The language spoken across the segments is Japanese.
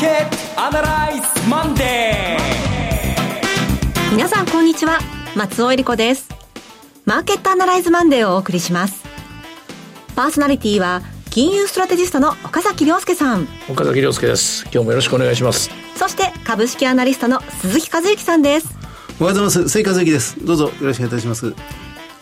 ケットアナライズ Monday の Monー。皆さんこんにちは。松尾恵理子です。マーケットアナライズマンデーをお送りします。パーソナリティは金融ストラテジストの岡崎亮介さん。岡崎亮介です。今日もよろしくお願いします。そして株式アナリストの鈴木和之さんです。おはようございます。鈴木和之です。どうぞよろしくお願いいたします。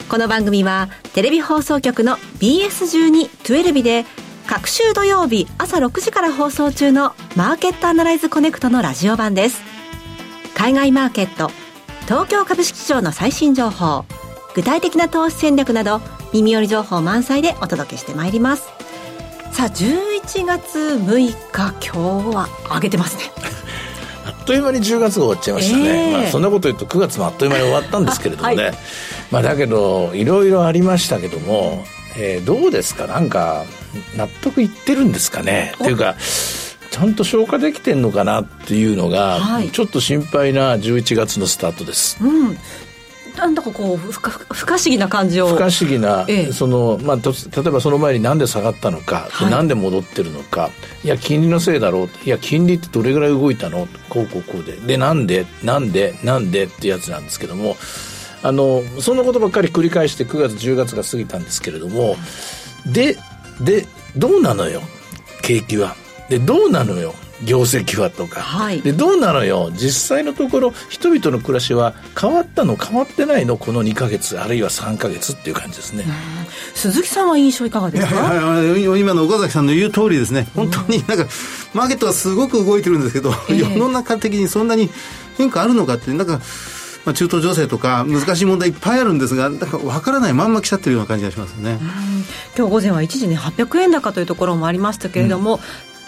この番組はテレビ放送局の BS12-12 で各週土曜日朝6時から放送中のマーケットアナライズコネクトのラジオ版です。海外マーケット東京株式市場の最新情報具体的な投資戦略など耳寄り情報満載でお届けしてまいります。さあ11月6日今日は上げてますね。あっという間に10月が終わっちゃいましたね、えー、まあ、そんなこと言うと9月もあっという間に終わったんですけれどもね、はい、まあ、だけどいろいろありましたけども、えー、どうですか？なんか納得いってるんですかね？っていうかちゃんと消化できてんのかなっていうのが、はい、ちょっと心配な11月のスタートです。うん。なんだかこう不可不可思議な感じを。不可思議な、ええ、そのまあ、例えばその前になんで下がったのか、はい、なんで戻ってるのかいや金利のせいだろういや金利ってどれぐらい動いたの？こうこうこうで。でなんで？なんで？なんで？ってやつなんですけどもあのそんなことばっかり繰り返して9月10月が過ぎたんですけれどもででどうなのよ景気は。でどうなのよ業績はとか、はい、でどうなのよ実際のところ人々の暮らしは変わったの変わってないのこの2か月あるいは3か月っていう感じですね。鈴木さんは印象いかがですか？今の岡崎さんの言う通りですね。本当になんか、マーケットはすごく動いてるんですけど、えー、世の中的にそんなに変化あるのかってなんかまあ、中東情勢とか難しい問題いっぱいあるんですがだから分からないまんま来ちゃってるような感じがしますね。今日午前は一時ね800円高というところもありましたけれども、うん。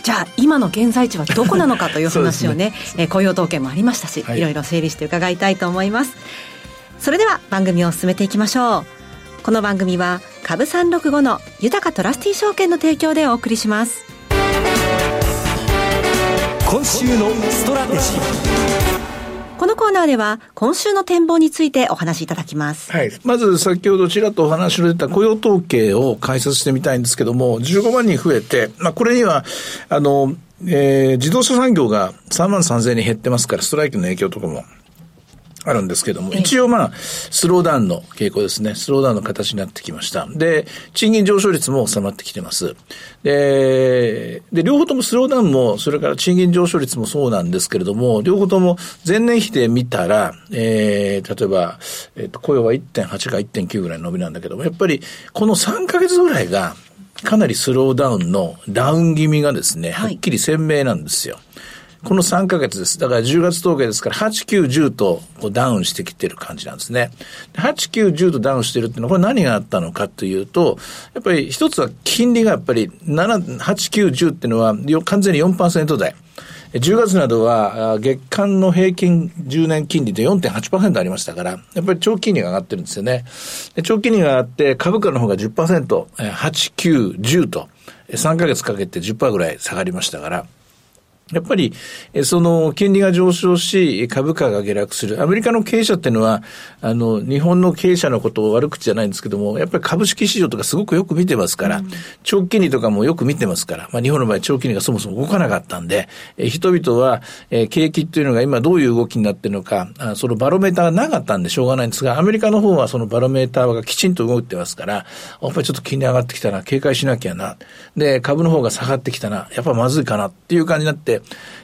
じゃあ今の現在地はどこなのかという話をねね。えー、雇用統計もありましたし、はい、いろいろ整理して伺いたいと思います。それでは番組を進めていきましょう。この番組は株365の豊かトラスティ証券の提供でお送りします。今週のストラテジーこのコーナーでは今週の展望についてお話しいただきます。はい。まず先ほどちらっとお話の出た雇用統計を解説してみたいんですけども、15万人増えて、まあこれには、あの、えー、自動車産業が3万3000人減ってますから、ストライキの影響とかもあるんですけども、一応まあ、スローダウンの傾向ですね。スローダウンの形になってきました。で、賃金上昇率も収まってきてます。で、で、両方ともスローダウンも、それから賃金上昇率もそうなんですけれども、両方とも前年比で見たら、えー、例えば、えっ、ー、と、雇用は1.8か1.9ぐらいの伸びなんだけども、やっぱりこの3ヶ月ぐらいが、かなりスローダウンのダウン気味がですね、はっきり鮮明なんですよ。はいこの3ヶ月です。だから10月統計ですから、8、9、10とダウンしてきてる感じなんですね。8、9、10とダウンしてるっていうのは、これ何があったのかというと、やっぱり一つは金利がやっぱり7、8、9、10っていうのは完全に4%台。10月などは月間の平均10年金利で4.8%ありましたから、やっぱり長期金利が上がってるんですよね。長期金利が上がって株価の方が10%、8、9、10と3ヶ月かけて10%ぐらい下がりましたから、やっぱり、その、金利が上昇し、株価が下落する。アメリカの経営者っていうのは、あの、日本の経営者のことを悪口じゃないんですけども、やっぱり株式市場とかすごくよく見てますから、うん、長期金利とかもよく見てますから、まあ日本の場合長期金利がそもそも動かなかったんで、え人々は、え景気っていうのが今どういう動きになってるのか、あそのバロメーターがなかったんでしょうがないんですが、アメリカの方はそのバロメーターがきちんと動いてますから、やっぱりちょっと金利上がってきたな、警戒しなきゃな。で、株の方が下がってきたな、やっぱまずいかなっていう感じになって、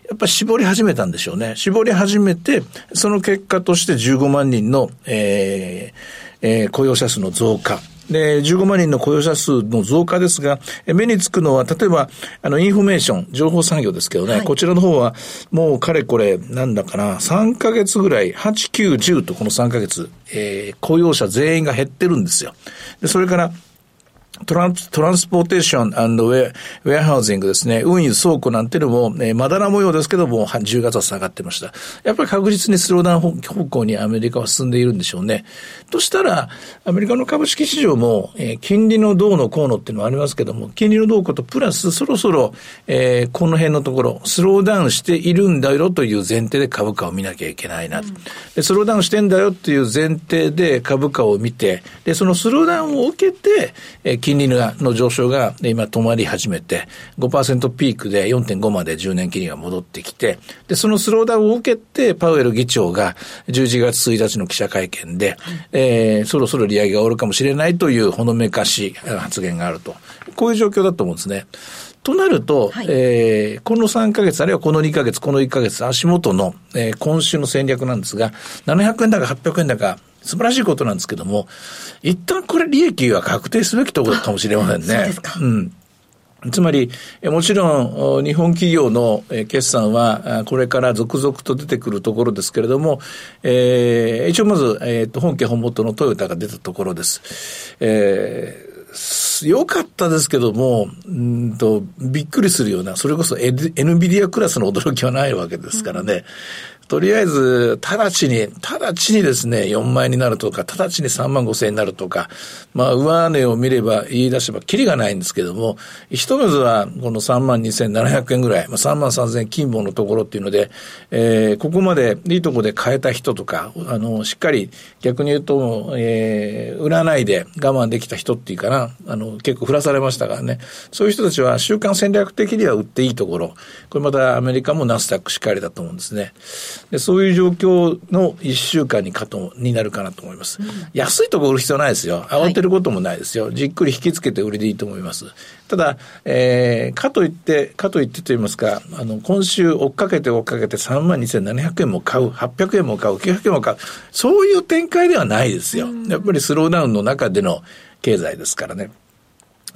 やっぱり絞り始めたんでしょうね。絞り始めて、その結果として15万人の、えーえー、雇用者数の増加。で、15万人の雇用者数の増加ですが、目につくのは、例えば、あの、 information、情報産業ですけどね、はい、こちらの方は、もうかれこれ、なんだかな、3ヶ月ぐらい、8、9、10とこの3ヶ月、えー、雇用者全員が減ってるんですよ。で、それから、 tran transportation wa warehousing ですね。運輸倉庫なんていうのも、えー、まだら模様ですけども、10月は下がってました。やっぱり確実にスローダウン方向にアメリカは進んでいるんでしょうね。としたら、アメリカの株式市場も、えー、金利のどうのこうのっていうのはありますけども、金利のどうことプラスそろそろ、えー、この辺のところ、スローダウンしているんだよという前提で株価を見なきゃいけないな。うん、でスローダウンしてんだよっていう前提で株価を見て、で、そのスローダウンを受けて、えー金利の上昇が今止まり始めて、5%ピークで4.5まで10年金利が戻ってきて、で、そのスローダウンを受けて、パウエル議長が11月1日の記者会見で、えー、そろそろ利上げが終わるかもしれないというほのめかし発言があると。こういう状況だと思うんですね。となると、はい、えー、この3ヶ月、あるいはこの2ヶ月、この1ヶ月、足元の、えー、今週の戦略なんですが、700円高、800円高、素晴らしいことなんですけども、一旦これ利益は確定すべきところかもしれませんね。そうですか。うん。つまり、もちろん、日本企業の決算は、これから続々と出てくるところですけれども、えー、一応まず、えっ、ー、と、本家本元のトヨタが出たところです。えー良かったですけども、うんと、びっくりするような、それこそ NVIDIA クラスの驚きはないわけですからね。とりあえず、直ちに、直ちにですね、4万円になるとか、直ちに3万5千円になるとか、まあ、上値を見れば、言い出せば、キリがないんですけども、ひとまずは、この3万2700円ぐらい、まあ、3万3千円金棒のところっていうので、えー、ここまでいいとこで買えた人とか、あの、しっかり、逆に言うと、えー、売らないで我慢できた人っていうかな、あの、結構振らされましたからね。そういう人たちは、週間戦略的には売っていいところ、これまたアメリカもナスダックしっかりだと思うんですね。でそういう状況の一週間にかと、になるかなと思います。うん、安いところ売る必要ないですよ。慌てることもないですよ。はい、じっくり引きつけて売りでいいと思います。ただ、えー、かといって、かといってと言いますか、あの、今週追っかけて追っかけて3万2700円も買う、800円も買う、900円も買う、そういう展開ではないですよ。やっぱりスローダウンの中での経済ですからね。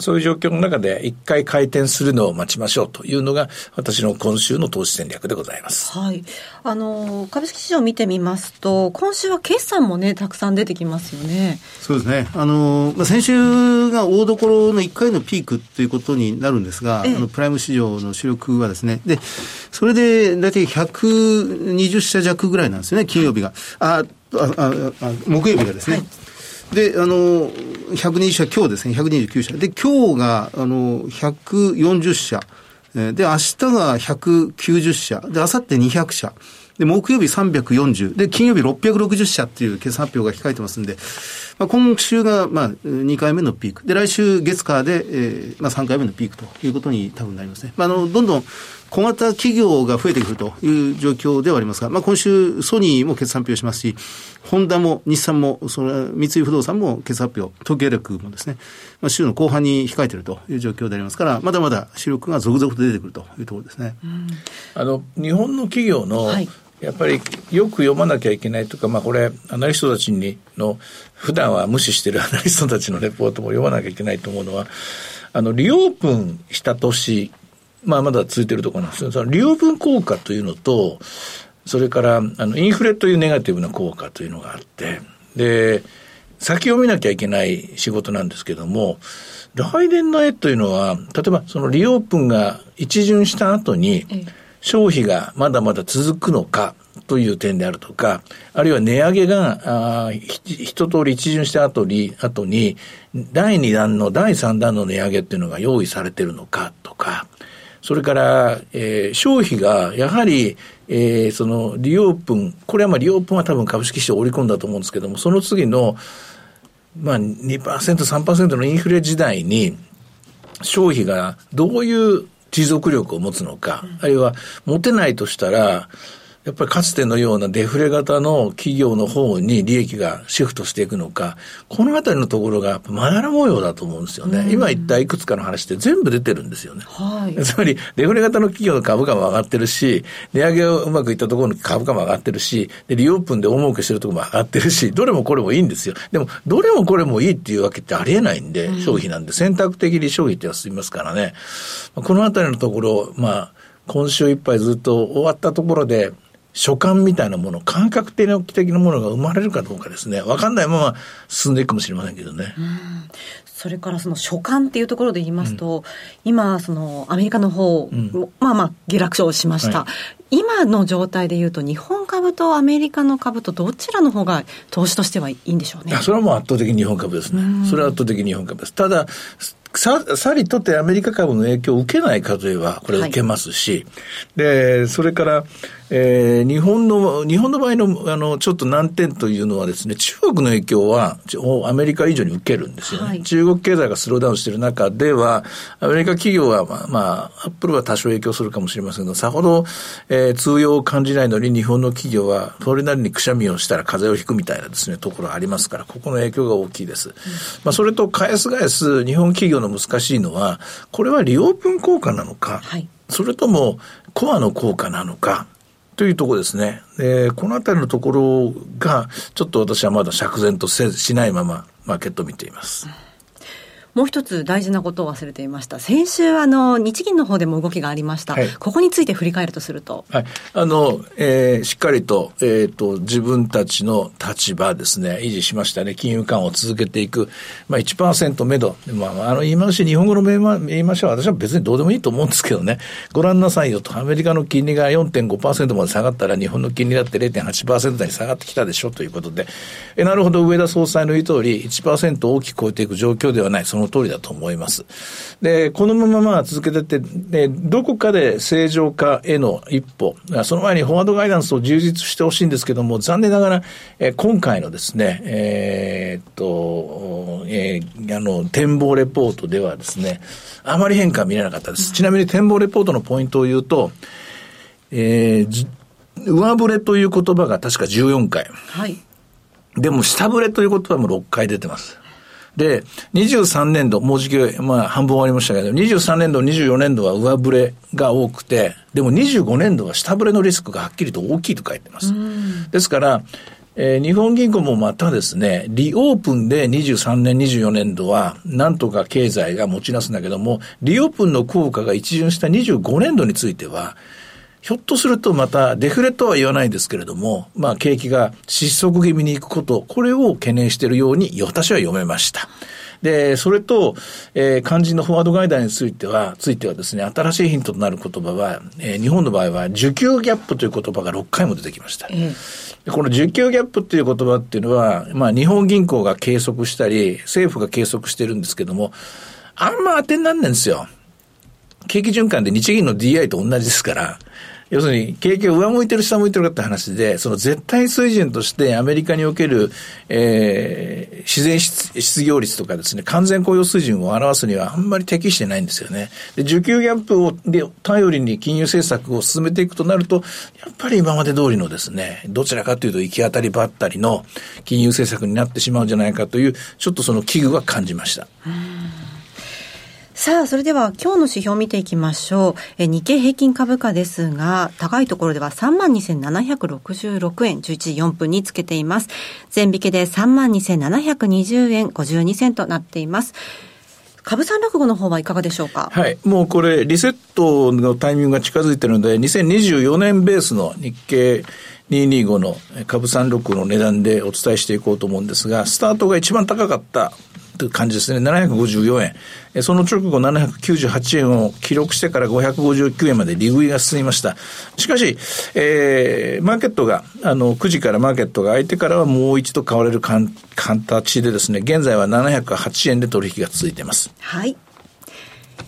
そういう状況の中で一回回転するのを待ちましょうというのが私の今週の投資戦略でございます。はい。あの、株式市場を見てみますと、今週は決算もね、たくさん出てきますよね。そうですね。あの、まあ、先週が大所の1回のピークということになるんですが、あのプライム市場の主力はですね、で、それで大体120社弱ぐらいなんですよね、金曜日が。あ、あ、あ、あ木曜日がですね。はいで、あの、120社、今日ですね、129社。で、今日が、あの、140社。で、明日が190社。で、明後日200社。で、木曜日340。で、金曜日660社っていう決算発表が控えてますんで、まあ、今週が、まあ、2回目のピーク。で、来週月火で、えー、まあ、3回目のピークということに多分なりますね。まあ、あの、どんどん小型企業が増えてくるという状況ではありますが、まあ、今週ソニーも決算発表しますし、ホンダも日産も、それ三井不動産も決算発表、東京エレクもですね、まあ、週の後半に控えているという状況でありますから、まだまだ主力が続々と出てくるというところですね。あの、日本の企業の、はいやっぱりよく読まなきゃいけないとか、まあこれ、アナリストたちにの、普段は無視してるアナリストたちのレポートも読まなきゃいけないと思うのは、あの、リオープンした年、まあまだ続いてるところなんですけど、そのリオープン効果というのと、それから、あの、インフレというネガティブな効果というのがあって、で、先を見なきゃいけない仕事なんですけども、来年の絵というのは、例えばそのリオープンが一巡した後に、ええ。消費がまだまだ続くのかという点であるとか、あるいは値上げが、一通り一巡した後に、後に、第2弾の第3弾の値上げっていうのが用意されてるのかとか、それから、えー、消費がやはり、えー、そのリオープン、これはまあリオープンは多分株式市場織り込んだと思うんですけども、その次の、まあ2%、3%のインフレ時代に、消費がどういう持続力を持つのか、あるいは持てないとしたら、やっぱりかつてのようなデフレ型の企業の方に利益がシフトしていくのか、このあたりのところがまだら模様だと思うんですよね。今言ったいくつかの話って全部出てるんですよね。はい、つまり、デフレ型の企業の株価も上がってるし、値上げをうまくいったところの株価も上がってるし、で、リオープンで大儲けしてるところも上がってるし、どれもこれもいいんですよ。でも、どれもこれもいいっていうわけってありえないんで、うん、消費なんで、選択的に消費っては進みますからね。このあたりのところ、まあ、今週いっぱいずっと終わったところで、所感みたいなもの、感覚的なものが生まれるかどうかですね。わかんないまま進んでいくかもしれませんけどね。それからその所感っていうところで言いますと、うん、今、そのアメリカの方、うん、まあまあ下落症しました、はい、今の状態でいうと、日本株とアメリカの株とどちらの方が投資としてはいいんでしょうね。それはもう圧倒的に日本株ですね。それは圧倒的に日本株です。ただ、さ、さりとってアメリカ株の影響を受けないかといえば、これ受けますし、はい、で、それから、えー、日本の、日本の場合の、あの、ちょっと難点というのはですね、中国の影響は、アメリカ以上に受けるんですよね。はい、中国経済がスローダウンしている中では、アメリカ企業は、まあ、まあ、アップルは多少影響するかもしれませんが、さほど、えー、通用を感じないのに、日本の企業は、それなりにくしゃみをしたら風邪をひくみたいなですね、ところありますから、ここの影響が大きいです。うん、まあ、それと、返す返す、日本企業の難しいのは、これはリオープン効果なのか、はい、それとも、コアの効果なのか、というところですね。で、このあたりのところが、ちょっと私はまだ釈然とせしないまま、マーケットを見ています。もう一つ大事なことを忘れていました。先週、あの、日銀の方でも動きがありました。はい、ここについて振り返るとすると。はい。あの、えー、しっかりと、えっ、ー、と、自分たちの立場ですね、維持しましたね。金融緩和を続けていく。まあ1%目処。まあ、あの、言い回し、日本語の言い回しは私は別にどうでもいいと思うんですけどね。ご覧なさいよと。アメリカの金利が4.5%まで下がったら、日本の金利だって0.8%台に下がってきたでしょということで。え、なるほど、上田総裁の言う通り、1%大きく超えていく状況ではない。その通りだと思います。で、このまままあ続けてって、で、どこかで正常化への一歩、その前にフォワードガイダンスを充実してほしいんですけども、残念ながら、え今回のですね、えー、っと、えー、あの、展望レポートではですね、あまり変化は見れなかったです。ちなみに展望レポートのポイントを言うと、えー、上振れという言葉が確か14回。はい。でも、下振れという言葉も6回出てます。で、23年度、もうじき、まあ、半分終わりましたけど、23年度、24年度は上振れが多くて、でも25年度は下振れのリスクがはっきりと大きいと書いてます。ですから、えー、日本銀行もまたですね、リオープンで23年、24年度は、なんとか経済が持ち出すんだけども、リオープンの効果が一巡した25年度については、ひょっとするとまたデフレとは言わないですけれども、まあ景気が失速気味に行くこと、これを懸念しているように私は読めました。で、それと、えー、肝心のフォワードガイダーについては、ついてはですね、新しいヒントとなる言葉は、えー、日本の場合は、需給ギャップという言葉が6回も出てきました。えー、この需給ギャップっていう言葉っていうのは、まあ、日本銀行が計測したり、政府が計測してるんですけども、あんま当てになんないんですよ。景気循環で日銀の DI と同じですから、要するに、景気が上向いてる下向いてるかって話で、その絶対水準としてアメリカにおける、えー、自然失業率とかですね、完全雇用水準を表すにはあんまり適してないんですよね。で、需給ギャップを、で、頼りに金融政策を進めていくとなると、やっぱり今まで通りのですね、どちらかというと行き当たりばったりの金融政策になってしまうんじゃないかという、ちょっとその危惧は感じました。さあ、それでは今日の指標を見ていきましょう。え日経平均株価ですが、高いところでは32,766円、11時4分につけています。全引けで32,720円52銭となっています。株三落語の方はいかがでしょうか？はい。もうこれ、リセットのタイミングが近づいてるので、2024年ベースの日経225の株三六の値段でお伝えしていこうと思うんですが、スタートが一番高かったという感じですね。754円。その直後798円を記録してから559円まで利食いが進みました。しかし、えー、マーケットが、あの、9時からマーケットが開いてからはもう一度買われる形でですね、現在は708円で取引が続いています。はい。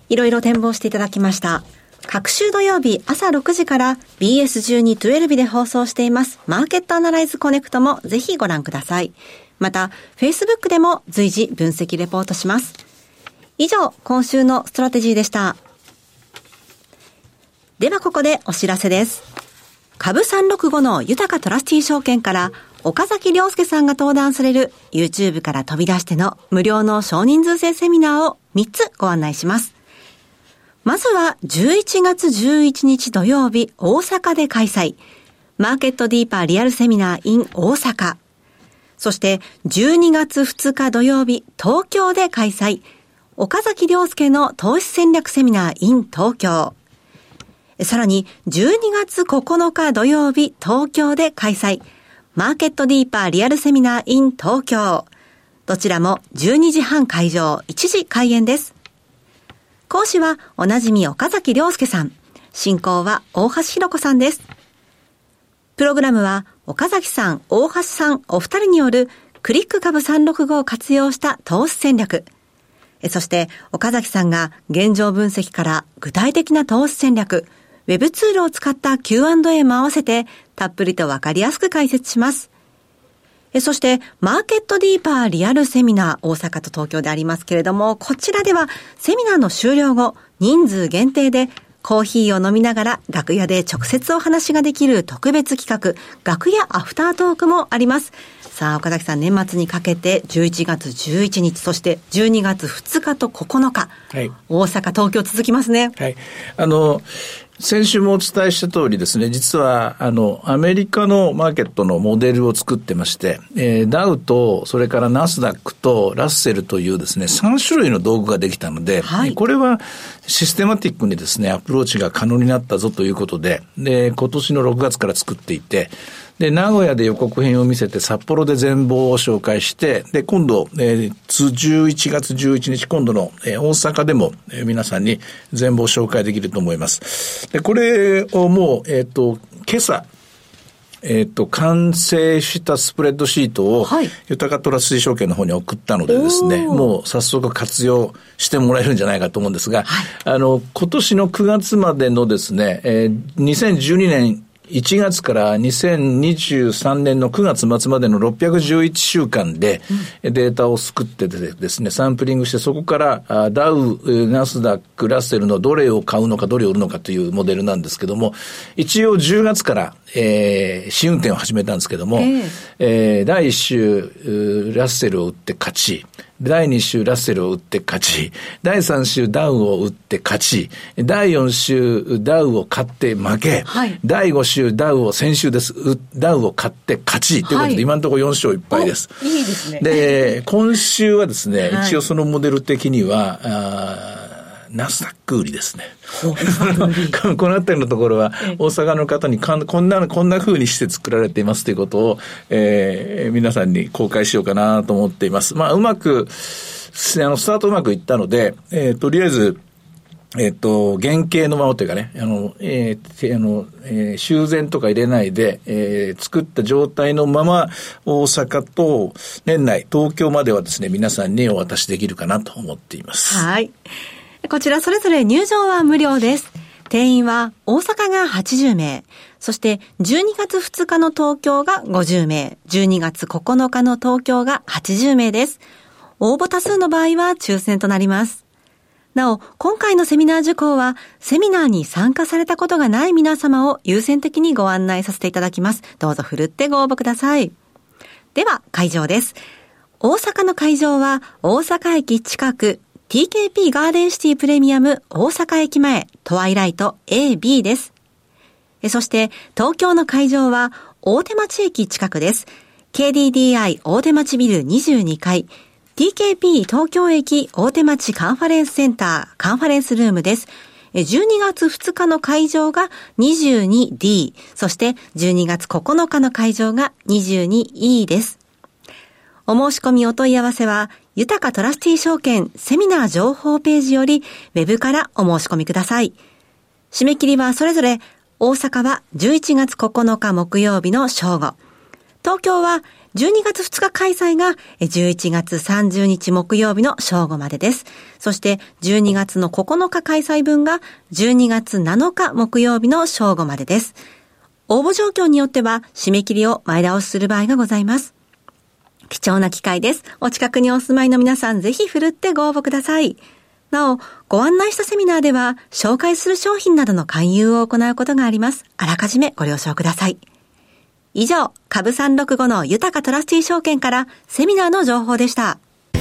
いろいろ展望していただきました。各週土曜日朝6時から BS1212 で放送していますマーケットアナライズコネクトもぜひご覧ください。また、Facebook でも随時分析レポートします。以上、今週のストラテジーでした。ではここでお知らせです。株365の豊かトラスティー証券から岡崎良介さんが登壇される YouTube から飛び出しての無料の少人数制セミナーを3つご案内します。まずは11月11日土曜日大阪で開催。マーケットディーパーリアルセミナー in 大阪。そして12月2日土曜日、東京で開催。岡崎良介の投資戦略セミナー in 東京。さらに12月9日土曜日、東京で開催。マーケットディーパーリアルセミナー in 東京。どちらも12時半会場、1時開演です。講師はおなじみ岡崎良介さん。進行は大橋弘子さんです。プログラムは岡崎さん、大橋さん、お二人によるクリック株365を活用した投資戦略。そして、岡崎さんが現状分析から具体的な投資戦略、ウェブツールを使った Q&A も合わせて、たっぷりとわかりやすく解説します。そして、マーケットディーパーリアルセミナー、大阪と東京でありますけれども、こちらでは、セミナーの終了後、人数限定で、コーヒーを飲みながら楽屋で直接お話ができる特別企画、楽屋アフタートークもあります。さあ、岡崎さん、年末にかけて11月11日、そして12月2日と9日、はい、大阪、東京続きますね。はい。あの、先週もお伝えした通りですね、実は、あの、アメリカのマーケットのモデルを作ってまして、えー、ダウと、それからナスダックとラッセルというですね、3種類の道具ができたので、はい、これはシステマティックにですね、アプローチが可能になったぞということで、で、今年の6月から作っていて、で、名古屋で予告編を見せて、札幌で全貌を紹介して、で、今度、えー、11月11日、今度の、えー、大阪でも、えー、皆さんに全貌を紹介できると思います。で、これをもう、えっ、ー、と、今朝、えっ、ー、と、完成したスプレッドシートを、はい、豊かトラス証券の方に送ったのでですね、もう早速活用してもらえるんじゃないかと思うんですが、はい、あの、今年の9月までのですね、えー、2012年1月から2023年の9月末までの611週間でデータを作ってですね、サンプリングしてそこからダウ、ナスダック、ラッセルのどれを買うのかどれを売るのかというモデルなんですけども、一応10月からえー、試運転を始めたんですけども、えー、えー、第1週、ラッセルを売って勝ち、第2週ラッセルを売って勝ち、第3週ダウを売って勝ち、第4週ダウを買って負け、はい、第5週ダウを先週です、ダウを買って勝ち。ということで、はい、今のところ4勝1敗です。いいですね。で、今週はですね、はい、一応そのモデル的には、あナスダック売りですね。この辺りのところは、大阪の方にかんこんな、こんな風にして作られていますということを、えー、皆さんに公開しようかなと思っています。まあ、うまく、あの、スタートうまくいったので、えー、とりあえず、えっと、原型のままというかね、あの、えー、あの、えー、修繕とか入れないで、えー、作った状態のまま、大阪と年内、東京まではですね、皆さんにお渡しできるかなと思っています。はい。こちらそれぞれ入場は無料です。定員は大阪が80名、そして12月2日の東京が50名、12月9日の東京が80名です。応募多数の場合は抽選となります。なお、今回のセミナー受講は、セミナーに参加されたことがない皆様を優先的にご案内させていただきます。どうぞふるってご応募ください。では、会場です。大阪の会場は、大阪駅近く、TKP ガーデンシティプレミアム大阪駅前トワイライト AB です。そして東京の会場は大手町駅近くです。KDDI 大手町ビル22階 TKP 東京駅大手町カンファレンスセンターカンファレンスルームです。12月2日の会場が 22D、そして12月9日の会場が 22E です。お申し込みお問い合わせは、豊かトラスティ証券セミナー情報ページより、ウェブからお申し込みください。締め切りはそれぞれ、大阪は11月9日木曜日の正午。東京は12月2日開催が11月30日木曜日の正午までです。そして12月の9日開催分が12月7日木曜日の正午までです。応募状況によっては締め切りを前倒しする場合がございます。貴重な機会です。お近くにお住まいの皆さん、ぜひ振るってご応募ください。なお、ご案内したセミナーでは、紹介する商品などの勧誘を行うことがあります。あらかじめご了承ください。以上、株365の豊かトラスティー証券からセミナーの情報でした。フ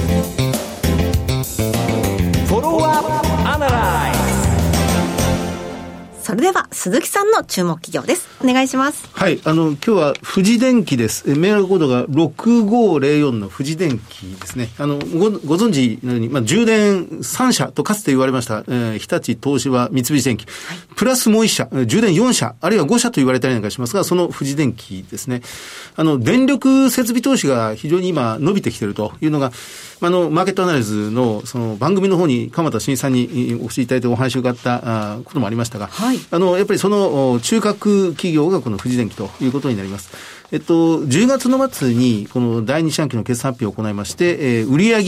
ォロワーアナライズそれでは鈴木さんの注目企業です。お願いします。はい、あの今日は富士電機です。メールコードが6504の富士電機ですね。あのごご存知のようにまあ充電3社とかつて言われました。えー、日立東芝三菱電機、はい、プラスもう1社充電4社あるいは5社と言われたりなんかしますが、その富士電機ですね。あの電力設備投資が非常に今伸びてきているというのが。あの、マーケットアナリズの、その番組の方に、鎌田新さんにお越しいただいてお話を伺ったこともありましたが、はい、あの、やっぱりその中核企業がこの富士電機ということになります。えっと、10月の末に、この第2四半期の決算発表を行いまして、えー、売上、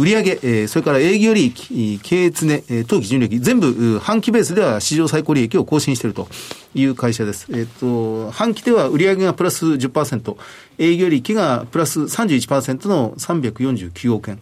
売上、えー、それから営業利益、経営常、えー、当期純利益、全部、半期ベースでは史上最高利益を更新しているという会社です。えっと、半期では売上がプラス10%、営業利益がプラス31%の349億円。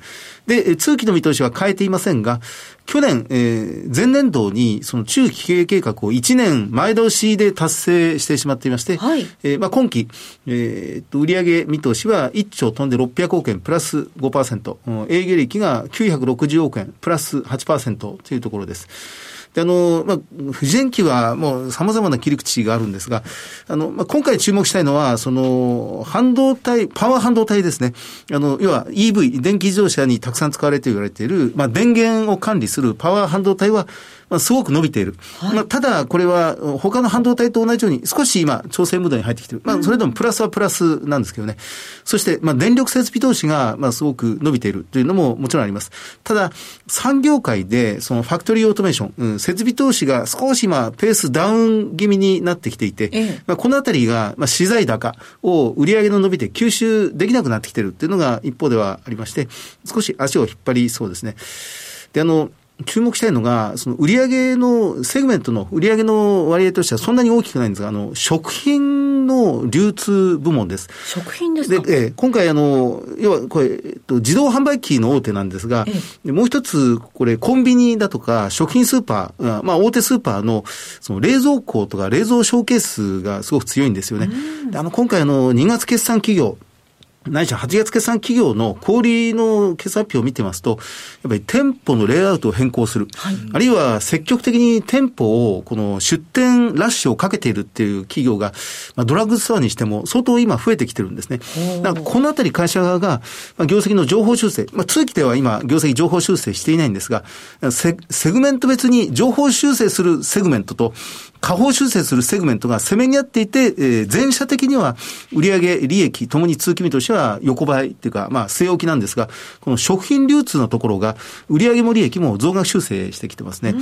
で、通期の見通しは変えていませんが、去年、えー、前年度にその中期経営計画を1年前倒しで達成してしまっていまして、はい、えー、まあ今期、えー、売上見通しは1兆飛んで600億円プラス5%、営業利益が960億円プラス8%というところです。で、あの、まあ、富士電機はもう様々な切り口があるんですが、あの、まあ、今回注目したいのは、その、半導体、パワー半導体ですね。あの、要は EV、電気自動車にたくさん使われて言われている、まあ、電源を管理するパワー半導体は、まあ、すごく伸びている。はい、まあ、ただ、これは他の半導体と同じように少し今、調整ムードに入ってきている。まあ、それでもプラスはプラスなんですけどね。そして、まあ、電力設備投資が、まあ、すごく伸びているというのももちろんあります。ただ、産業界で、そのファクトリーオートメーション、うん、設備投資が少し今、ペースダウン気味になってきていて、ええ、まあ、このあたりが、まあ、資材高を売上の伸びで吸収できなくなってきているっていうのが一方ではありまして、少し足を引っ張りそうですね。で、あの、注目したいのが、その売上の、セグメントの売上の割合としてはそんなに大きくないんですが、あの、食品の流通部門です。食品ですか？で、え今回あの、要はこれ、えっと、自動販売機の大手なんですが、えもう一つ、これ、コンビニだとか、食品スーパー、まあ、大手スーパーの、その冷蔵庫とか冷蔵ショーケースがすごく強いんですよね。あの、今回あの、2月決算企業、ないしは8月決算企業の小売の決算表を見てますと、やっぱり店舗のレイアウトを変更する。はい、あるいは積極的に店舗を、この出店ラッシュをかけているっていう企業が、まあ、ドラッグストアにしても相当今増えてきてるんですね。だからこのあたり会社側が、まあ、業績の上方修正、まあ、通期では今、業績上方修正していないんですが、セセグメント別に上方修正するセグメントと、下方修正するセグメントがせめぎ合っていて、えー、全社的には売上利益ともに通期見通しは横ばいっていうか、まあ、据え置きなんですが、この食品流通のところが、売上も利益も増額修正してきてますね。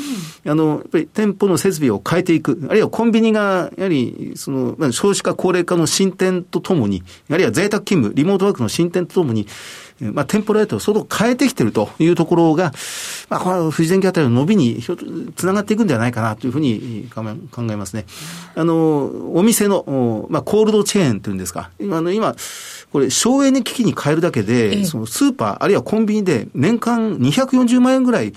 うん、あの、やっぱり店舗の設備を変えていく、あるいはコンビニが、やはり、その、まあ、少子化高齢化の進展とともに、あるいは在宅勤務、リモートワークの進展とともに、まあ、テンポライトを相当変えてきてるというところが、まあ、この富士電機あたりの伸びにつながっていくんではないかなというふうに考えますね。あの、お店の、まあ、コールドチェーンというんですか。あの、今、これ、省エネ機器に変えるだけで、そのスーパー、あるいはコンビニで年間240万円ぐらい、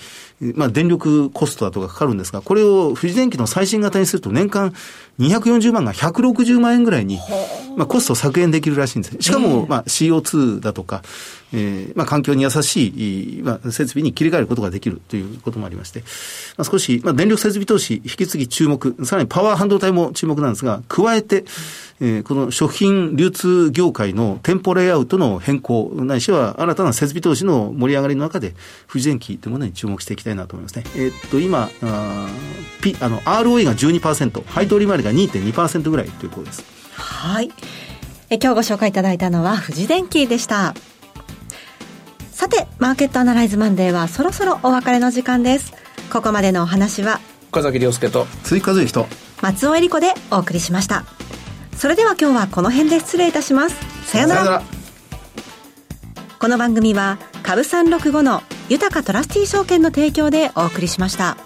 まあ、電力コストだとかかかるんですが、これを富士電機の最新型にすると年間240万が160万円ぐらいに、まあ、コスト削減できるらしいんです。しかも、まあ、CO2 だとか、えー、まあ、環境に優しい、まあ、設備に切り替えることができるということもありまして、まあ、少し、まあ、電力設備投資、引き継ぎ注目、さらにパワー半導体も注目なんですが、加えて、えー、この食品流通業界の店舗レイアウトの変更、ないしは新たな設備投資の盛り上がりの中で、富士電機というものに注目していきたいなと思いますね。えー、っと、今、あピあの ROE が12%、配当利回りが2.2%ぐらいということです。はい。え今日ご紹介いただいたのは富士電機でした。さて、マーケットアナライズマンデーはそろそろお別れの時間です。ここまでのお話は、岡崎亮介と、追加随人、松尾恵里子でお送りしました。それでは今日はこの辺で失礼いたします。さよなら。この番組は、株365の豊かトラスティ証券の提供でお送りしました。